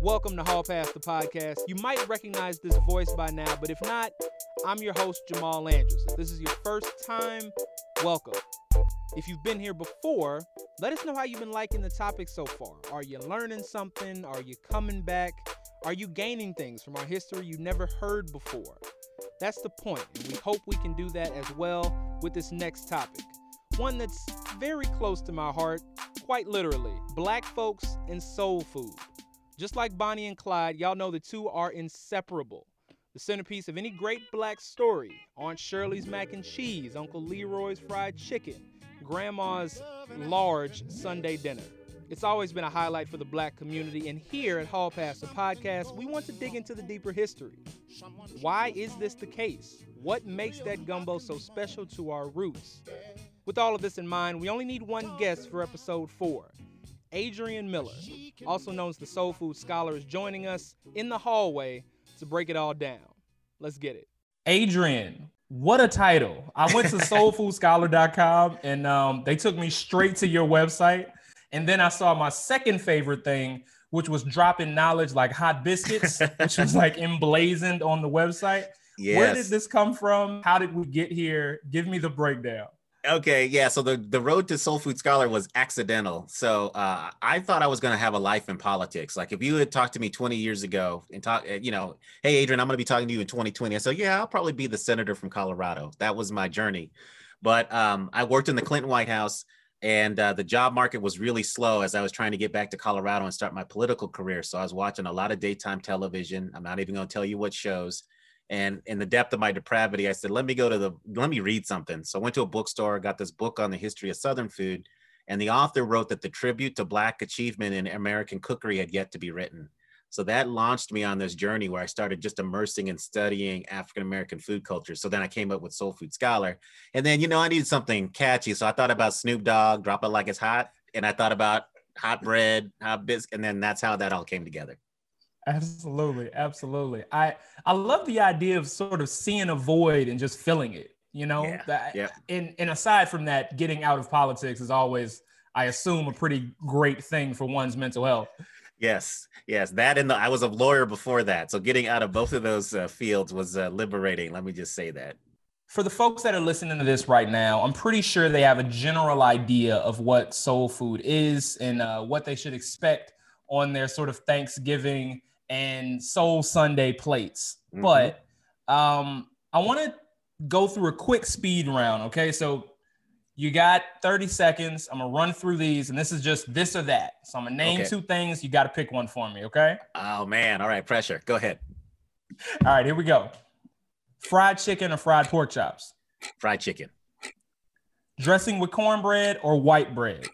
Welcome to Hall Pass the podcast. You might recognize this voice by now, but if not, I'm your host, Jamal Andrews. If this is your first time, welcome. If you've been here before, let us know how you've been liking the topic so far. Are you learning something? Are you coming back? Are you gaining things from our history you never heard before? That's the point, and we hope we can do that as well with this next topic. One that's very close to my heart, quite literally black folks and soul food. Just like Bonnie and Clyde, y'all know the two are inseparable. The centerpiece of any great black story Aunt Shirley's mac and cheese, Uncle Leroy's fried chicken, Grandma's large Sunday dinner. It's always been a highlight for the black community, and here at Hall Pass the podcast, we want to dig into the deeper history. Why is this the case? What makes that gumbo so special to our roots? With all of this in mind, we only need one guest for episode four. Adrian Miller, also known as the Soul Food Scholar, is joining us in the hallway to break it all down. Let's get it. Adrian, what a title. I went to soulfoodscholar.com and um, they took me straight to your website. And then I saw my second favorite thing, which was dropping knowledge like hot biscuits, which was like emblazoned on the website. Yes. Where did this come from? How did we get here? Give me the breakdown. Okay, yeah. So the, the road to Soul Food Scholar was accidental. So uh, I thought I was going to have a life in politics. Like if you had talked to me 20 years ago and talk, uh, you know, hey Adrian, I'm going to be talking to you in 2020. I said, yeah, I'll probably be the senator from Colorado. That was my journey. But um, I worked in the Clinton White House, and uh, the job market was really slow as I was trying to get back to Colorado and start my political career. So I was watching a lot of daytime television. I'm not even going to tell you what shows and in the depth of my depravity, I said, let me go to the, let me read something. So I went to a bookstore, got this book on the history of Southern food. And the author wrote that the tribute to Black achievement in American cookery had yet to be written. So that launched me on this journey where I started just immersing and studying African American food culture. So then I came up with Soul Food Scholar. And then, you know, I needed something catchy. So I thought about Snoop Dogg, Drop It Like It's Hot. And I thought about hot bread, hot biscuit. And then that's how that all came together. Absolutely, absolutely. I I love the idea of sort of seeing a void and just filling it. You know, yeah, that, yeah. And and aside from that, getting out of politics is always, I assume, a pretty great thing for one's mental health. Yes, yes, that and the I was a lawyer before that, so getting out of both of those uh, fields was uh, liberating. Let me just say that. For the folks that are listening to this right now, I'm pretty sure they have a general idea of what soul food is and uh, what they should expect on their sort of Thanksgiving and Soul Sunday plates. Mm-hmm. But um, I want to go through a quick speed round. Okay, so you got 30 seconds. I'm gonna run through these, and this is just this or that. So I'm gonna name okay. two things. You got to pick one for me. Okay. Oh man! All right, pressure. Go ahead. All right, here we go. Fried chicken or fried pork chops? Fried chicken. Dressing with cornbread or white bread?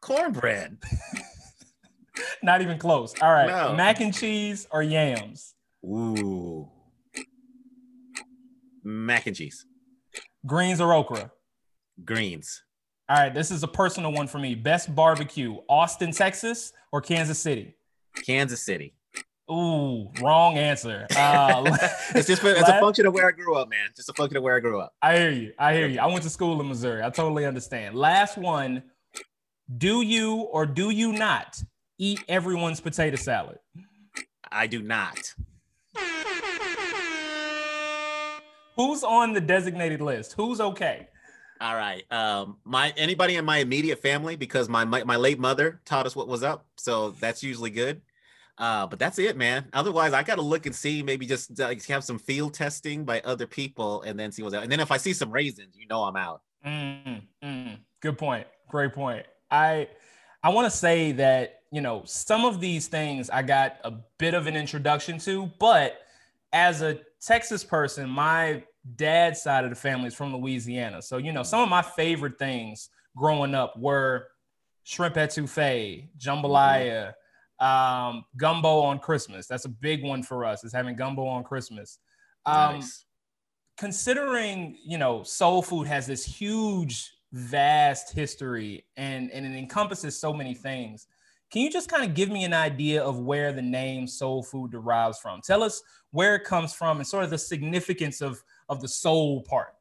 Cornbread. Not even close. All right. No. Mac and cheese or yams? Ooh. Mac and cheese. Greens or okra? Greens. All right. This is a personal one for me. Best barbecue, Austin, Texas or Kansas City? Kansas City. Ooh, wrong answer. Uh, it's just it's a function of where I grew up, man. Just a function of where I grew up. I hear you. I hear you. I went to school in Missouri. I totally understand. Last one. Do you or do you not eat everyone's potato salad? I do not. Who's on the designated list? Who's okay? All right. Um, my anybody in my immediate family because my, my, my late mother taught us what was up, so that's usually good. Uh, but that's it, man. Otherwise, I gotta look and see. Maybe just like, have some field testing by other people, and then see what's out. And then if I see some raisins, you know I'm out. Mm, mm, good point. Great point. I I want to say that you know, some of these things I got a bit of an introduction to, but as a Texas person, my dad's side of the family is from Louisiana. So, you know, some of my favorite things growing up were shrimp etouffee, jambalaya, um, gumbo on Christmas. That's a big one for us, is having gumbo on Christmas. Um, nice. Considering, you know, soul food has this huge, vast history and, and it encompasses so many things can you just kind of give me an idea of where the name soul food derives from? Tell us where it comes from and sort of the significance of, of the soul part.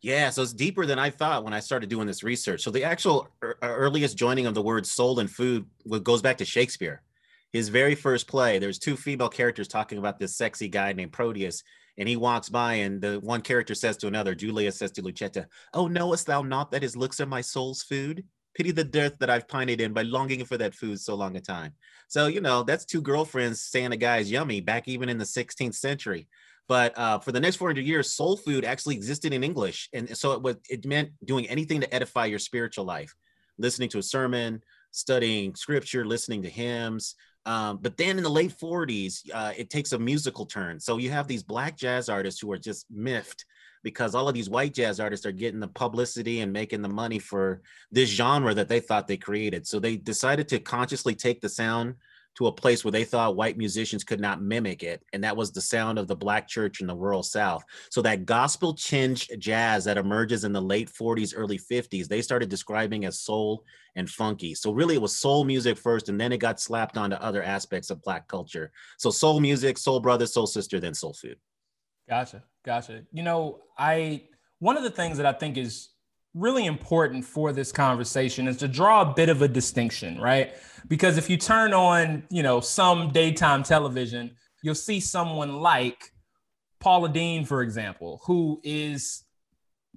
Yeah, so it's deeper than I thought when I started doing this research. So the actual er- earliest joining of the word soul and food goes back to Shakespeare. his very first play, there's two female characters talking about this sexy guy named Proteus. And he walks by, and the one character says to another, Julia says to Lucetta, Oh, knowest thou not that his looks are my soul's food? Pity the dearth that I've pined in by longing for that food so long a time. So, you know, that's two girlfriends saying a guy is yummy back even in the 16th century. But uh, for the next 400 years, soul food actually existed in English. And so it was it meant doing anything to edify your spiritual life, listening to a sermon, studying scripture, listening to hymns. Um, but then in the late 40s, uh, it takes a musical turn. So you have these black jazz artists who are just miffed because all of these white jazz artists are getting the publicity and making the money for this genre that they thought they created. So they decided to consciously take the sound to a place where they thought white musicians could not mimic it. And that was the sound of the Black church in the rural South. So that gospel tinged jazz that emerges in the late 40s, early 50s, they started describing as soul and funky. So really it was soul music first, and then it got slapped onto other aspects of Black culture. So soul music, soul brother, soul sister, then soul food. Gotcha. Gotcha. You know, I, one of the things that I think is really important for this conversation is to draw a bit of a distinction, right? Because if you turn on, you know, some daytime television, you'll see someone like Paula Deen, for example, who is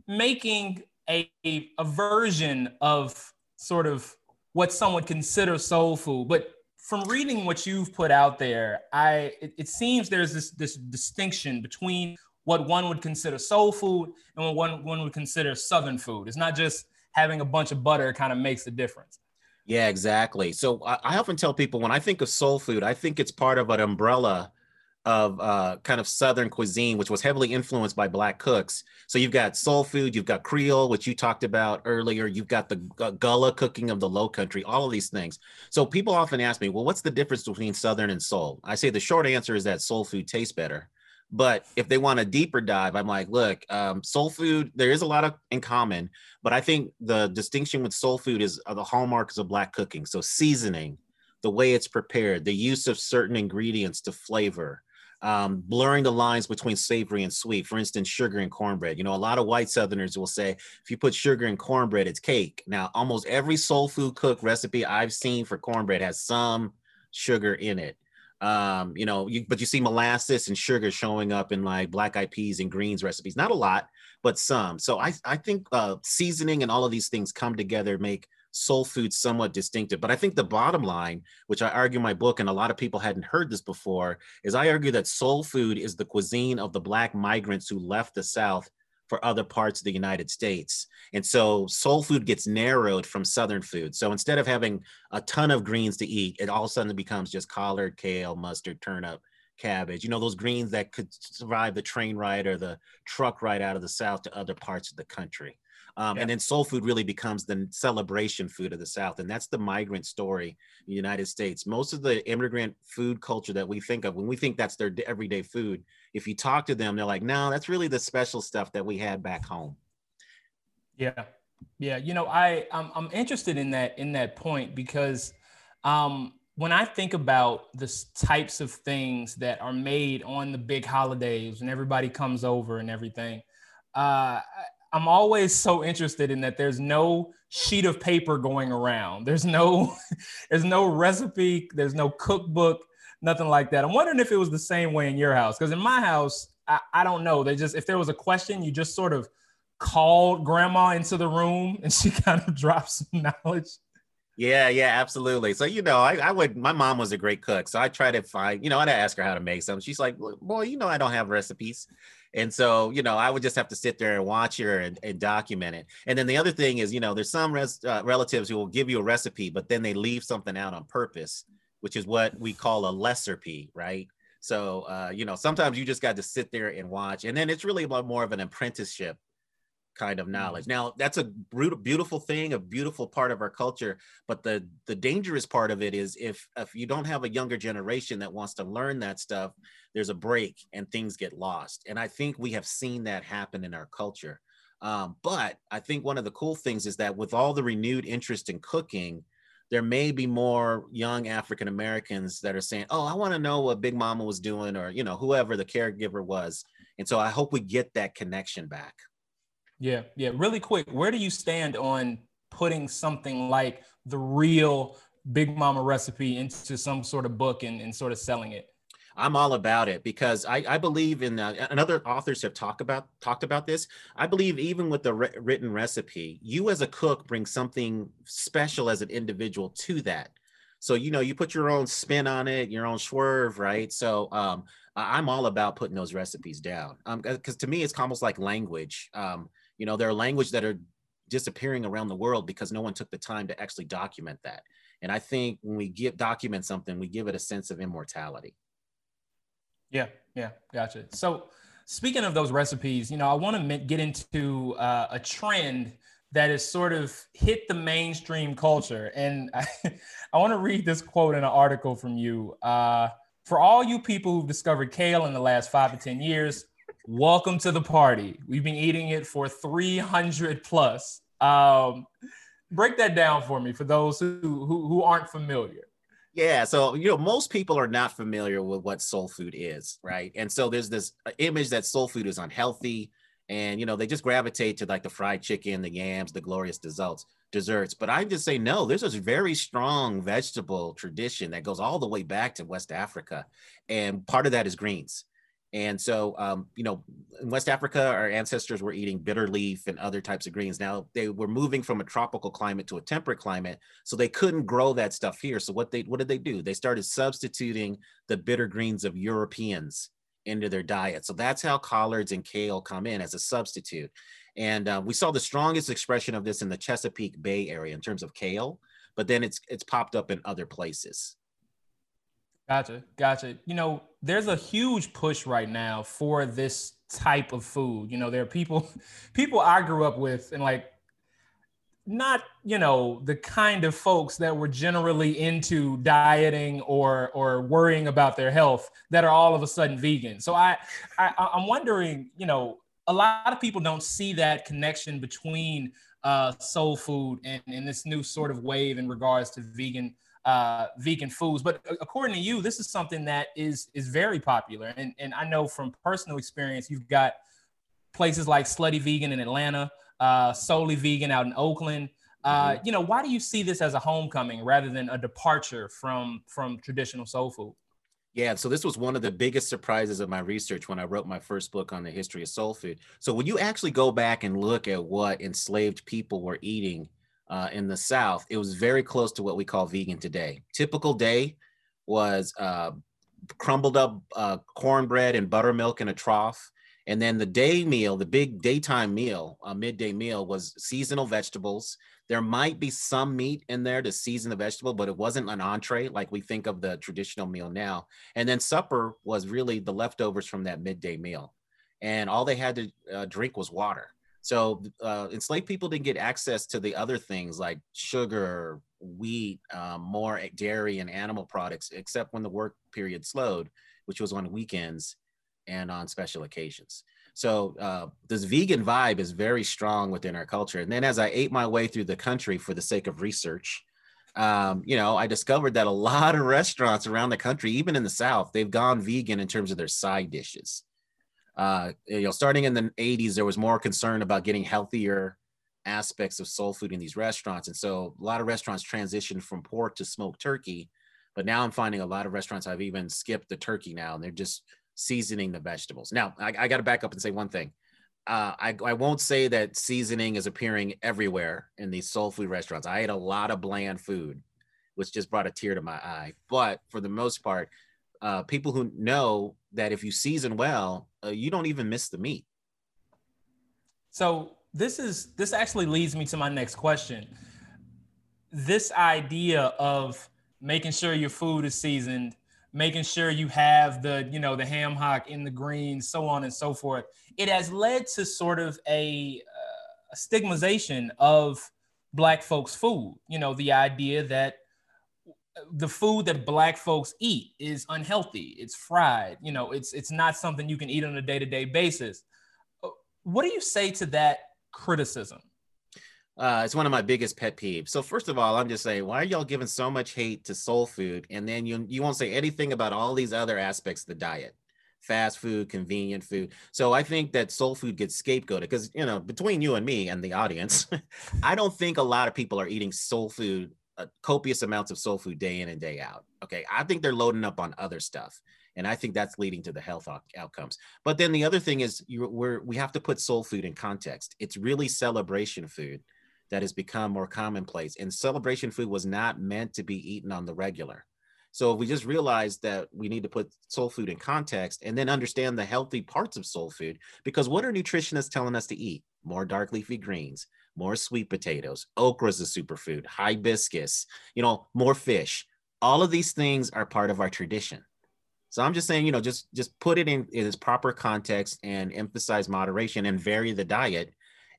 making a, a version of sort of what some would consider soul food. But from reading what you've put out there, I it, it seems there's this this distinction between what one would consider soul food and what one, one would consider southern food. It's not just having a bunch of butter kind of makes a difference. Yeah, exactly. So I, I, often tell people when I think of soul food, I think it's part of an umbrella of uh, kind of Southern cuisine, which was heavily influenced by Black cooks. So you've got soul food, you've got Creole, which you talked about earlier, you've got the Gullah cooking of the Low Country, all of these things. So people often ask me, well, what's the difference between Southern and soul? I say the short answer is that soul food tastes better. But if they want a deeper dive, I'm like, look, um, soul food, there is a lot of in common, but I think the distinction with soul food is the hallmarks of Black cooking. So seasoning, the way it's prepared, the use of certain ingredients to flavor, um, blurring the lines between savory and sweet. For instance, sugar and cornbread. You know, a lot of white Southerners will say, if you put sugar in cornbread, it's cake. Now, almost every soul food cook recipe I've seen for cornbread has some sugar in it um you know you, but you see molasses and sugar showing up in like black eyed peas and greens recipes not a lot but some so i i think uh seasoning and all of these things come together make soul food somewhat distinctive but i think the bottom line which i argue in my book and a lot of people hadn't heard this before is i argue that soul food is the cuisine of the black migrants who left the south for other parts of the United States. And so soul food gets narrowed from Southern food. So instead of having a ton of greens to eat, it all of a sudden becomes just collard, kale, mustard, turnip, cabbage, you know, those greens that could survive the train ride or the truck ride out of the South to other parts of the country. Um, yeah. And then soul food really becomes the celebration food of the South. And that's the migrant story in the United States. Most of the immigrant food culture that we think of, when we think that's their everyday food, if you talk to them, they're like, no, that's really the special stuff that we had back home. Yeah. Yeah. You know, I, I'm, I'm interested in that, in that point because um, when I think about the types of things that are made on the big holidays and everybody comes over and everything, uh, I'm always so interested in that there's no sheet of paper going around. There's no there's no recipe, there's no cookbook, nothing like that. I'm wondering if it was the same way in your house because in my house, I, I don't know. They just if there was a question, you just sort of called grandma into the room and she kind of dropped some knowledge. Yeah, yeah, absolutely. So, you know, I, I would, my mom was a great cook. So I try to find, you know, I'd ask her how to make something. She's like, boy, you know, I don't have recipes. And so, you know, I would just have to sit there and watch her and, and document it. And then the other thing is, you know, there's some res- uh, relatives who will give you a recipe, but then they leave something out on purpose, which is what we call a lesser P, right? So, uh, you know, sometimes you just got to sit there and watch. And then it's really about more of an apprenticeship kind of knowledge. Mm-hmm. Now, that's a beautiful thing, a beautiful part of our culture. But the the dangerous part of it is if if you don't have a younger generation that wants to learn that stuff, there's a break and things get lost. And I think we have seen that happen in our culture. Um, but I think one of the cool things is that with all the renewed interest in cooking, there may be more young African Americans that are saying, "Oh, I want to know what Big Mama was doing," or you know, whoever the caregiver was. And so I hope we get that connection back. Yeah, yeah. Really quick, where do you stand on putting something like the real Big Mama recipe into some sort of book and, and sort of selling it? I'm all about it because I, I believe in uh, and other authors have talked about talked about this. I believe even with the written recipe, you as a cook bring something special as an individual to that. So you know you put your own spin on it, your own swerve, right? So um, I'm all about putting those recipes down because um, to me it's almost like language. Um, you know, there are language that are disappearing around the world because no one took the time to actually document that. And I think when we give document something, we give it a sense of immortality. Yeah, yeah, gotcha. So speaking of those recipes, you know, I want to get into uh, a trend that has sort of hit the mainstream culture. And I, I want to read this quote in an article from you. Uh, for all you people who've discovered kale in the last five to 10 years, welcome to the party. We've been eating it for 300 plus. Um, break that down for me for those who, who, who aren't familiar. Yeah, so you know, most people are not familiar with what soul food is, right? And so there's this uh, image that soul food is unhealthy, and you know, they just gravitate to like the fried chicken, the yams, the glorious desserts, desserts. But I just say no, there's a very strong vegetable tradition that goes all the way back to West Africa, and part of that is greens. And so, um, you know, in West Africa, our ancestors were eating bitter leaf and other types of greens. Now they were moving from a tropical climate to a temperate climate, so they couldn't grow that stuff here. So what they what did they do? They started substituting the bitter greens of Europeans into their diet. So that's how collards and kale come in as a substitute. And uh, we saw the strongest expression of this in the Chesapeake Bay area in terms of kale, but then it's it's popped up in other places. Gotcha, gotcha. You know, there's a huge push right now for this type of food. You know, there are people, people I grew up with, and like, not you know the kind of folks that were generally into dieting or or worrying about their health that are all of a sudden vegan. So I, I I'm wondering, you know, a lot of people don't see that connection between uh, soul food and, and this new sort of wave in regards to vegan uh, vegan foods. But according to you, this is something that is is very popular. And and I know from personal experience, you've got places like Slutty Vegan in Atlanta, uh, Souley Vegan out in Oakland. Uh, mm-hmm. You know, why do you see this as a homecoming rather than a departure from from traditional soul food? Yeah, so this was one of the biggest surprises of my research when I wrote my first book on the history of soul food. So when you actually go back and look at what enslaved people were eating uh, in the South, it was very close to what we call vegan today. Typical day was uh, crumbled up uh, cornbread and buttermilk in a trough. And then the day meal, the big daytime meal, a midday meal, was seasonal vegetables. There might be some meat in there to season the vegetable, but it wasn't an entree like we think of the traditional meal now. And then supper was really the leftovers from that midday meal. And all they had to uh, drink was water. So uh, enslaved people didn't get access to the other things like sugar, wheat, um, more dairy and animal products, except when the work period slowed, which was on weekends and on special occasions. So uh, this vegan vibe is very strong within our culture. And then as I ate my way through the country for the sake of research, um, you know, I discovered that a lot of restaurants around the country, even in the South, they've gone vegan in terms of their side dishes uh, you know, starting in the 80s, there was more concern about getting healthier aspects of soul food in these restaurants. And so a lot of restaurants transitioned from pork to smoked turkey. But now I'm finding a lot of restaurants have even skipped the turkey now and they're just seasoning the vegetables. Now, I, I got to back up and say one thing. Uh, I, I won't say that seasoning is appearing everywhere in these soul food restaurants. I ate a lot of bland food, which just brought a tear to my eye. But for the most part, uh, people who know that if you season well, uh, you don't even miss the meat. So this is this actually leads me to my next question. This idea of making sure your food is seasoned, making sure you have the you know the ham hock in the greens, so on and so forth. It has led to sort of a, uh, a stigmatization of black folks' food. You know, the idea that the food that black folks eat is unhealthy. It's fried. You know it's it's not something you can eat on a day-to-day basis. Uh, what do you say to that criticism? Uh, it's one of my biggest pet peeves. So first of all, I'm just saying, why are y'all giving so much hate to soul food, and then you you won't say anything about all these other aspects of the diet, fast food, convenient food. So I think that soul food gets scapegoated because you know between you and me and the audience, I don't think a lot of people are eating soul food uh, copious amounts of soul food day in and day out. Okay, I think they're loading up on other stuff, and I think that's leading to the health out- outcomes. But then the other thing is, you we're we have to put soul food in context. It's really celebration food that has become more commonplace, and celebration food was not meant to be eaten on the regular. So if we just realize that we need to put soul food in context and then understand the healthy parts of soul food, because what are nutritionists telling us to eat? More dark leafy greens, more sweet potatoes, okra is a superfood, hibiscus, you know, more fish. All of these things are part of our tradition. So I'm just saying, you know, just just put it in, in its proper context and emphasize moderation and vary the diet.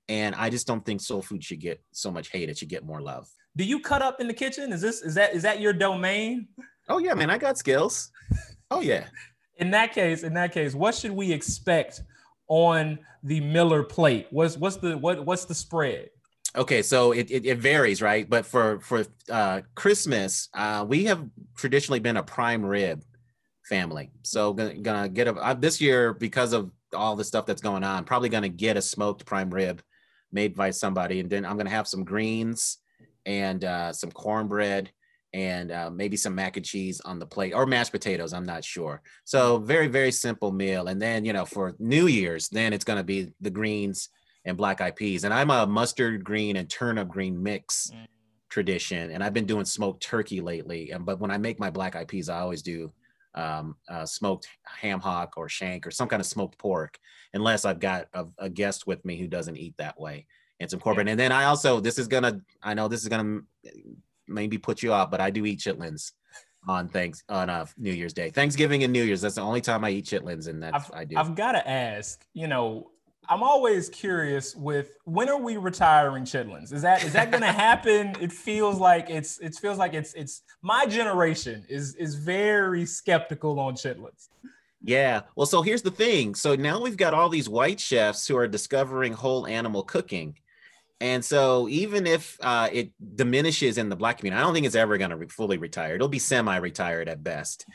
And I just don't think soul food should get so much hate. It should get more love. Do you cut up in the kitchen? Is this is that is that your domain? Oh yeah, man, I got skills. Oh yeah. In that case, in that case, what should we expect on the Miller plate? What's what's the what what's the spread? Okay, so it, it, it varies, right? But for for uh, Christmas, uh, we have traditionally been a prime rib family. So gonna, gonna get a uh, this year because of all the stuff that's going on. Probably gonna get a smoked prime rib made by somebody, and then I'm gonna have some greens and uh, some cornbread and uh, maybe some mac and cheese on the plate or mashed potatoes. I'm not sure. So very, very simple meal. And then, you know, for New Year's, then it's going to be the greens and black eyed peas. And I'm a mustard green and turnip green mix mm. tradition. And I've been doing smoked turkey lately. And but when I make my black eyed peas, I always do um, uh, smoked ham hock or shank or some kind of smoked pork, unless I've got a, a guest with me who doesn't eat that way and some corporate. Yeah. And then I also, this is gonna, I know this is gonna maybe put you off, but I do eat chitlins on thanks on uh, New Year's Day, Thanksgiving and New Year's. That's the only time I eat chitlins, and that's I've, I do. I've got to ask, you know, I'm always curious with when are we retiring chitlins? Is that is that going to happen? It feels like it's it feels like it's it's my generation is is very skeptical on chitlins. Yeah. Well, so here's the thing. So now we've got all these white chefs who are discovering whole animal cooking. And so even if uh, it diminishes in the black community, I don't think it's ever going to re- fully retire. It'll be semi-retired at best.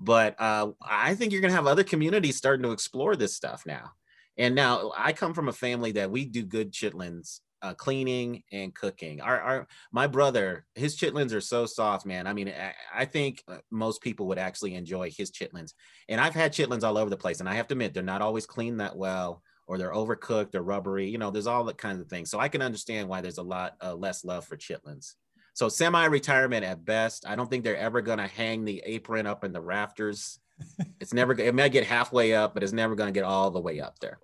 But uh, I think you're going to have other communities starting to explore this stuff now. And now I come from a family that we do good chitlins, uh, cleaning and cooking. Our, our, my brother, his chitlins are so soft, man. I mean, I, I think uh, most people would actually enjoy his chitlins. And I've had chitlins all over the place, and I have to admit, they're not always cleaned that well or they're overcooked or rubbery. You know, there's all that kinds of things. So I can understand why there's a lot uh, less love for chitlins. So semi-retirement at best. I don't think they're ever going to hang the apron up in the rafters. It's never. It may get halfway up, but it's never going to get all the way up there.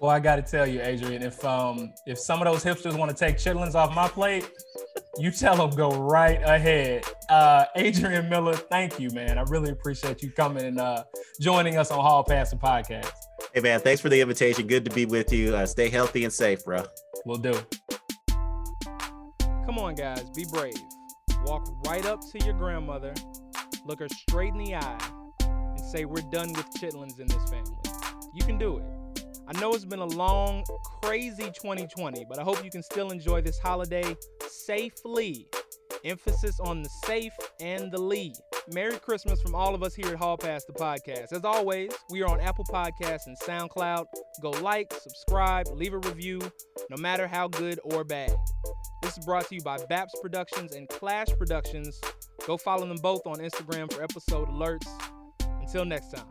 Well, I got to tell you, Adrian, if um if some of those hipsters want to take chitlins off my plate, you tell them go right ahead. Uh, Adrian Miller, thank you, man. I really appreciate you coming and uh, joining us on Hall Pass the podcast. Hey, man, thanks for the invitation. Good to be with you. Uh, stay healthy and safe, bro. We'll do. Come on, guys, be brave. Walk right up to your grandmother, look her straight in the eye, and say, We're done with chitlins in this family. You can do it. I know it's been a long, crazy 2020, but I hope you can still enjoy this holiday safely. Emphasis on the safe and the lead. Merry Christmas from all of us here at Hall Pass the Podcast. As always, we are on Apple Podcasts and SoundCloud. Go like, subscribe, leave a review, no matter how good or bad. This is brought to you by Baps Productions and Clash Productions. Go follow them both on Instagram for episode alerts. Until next time.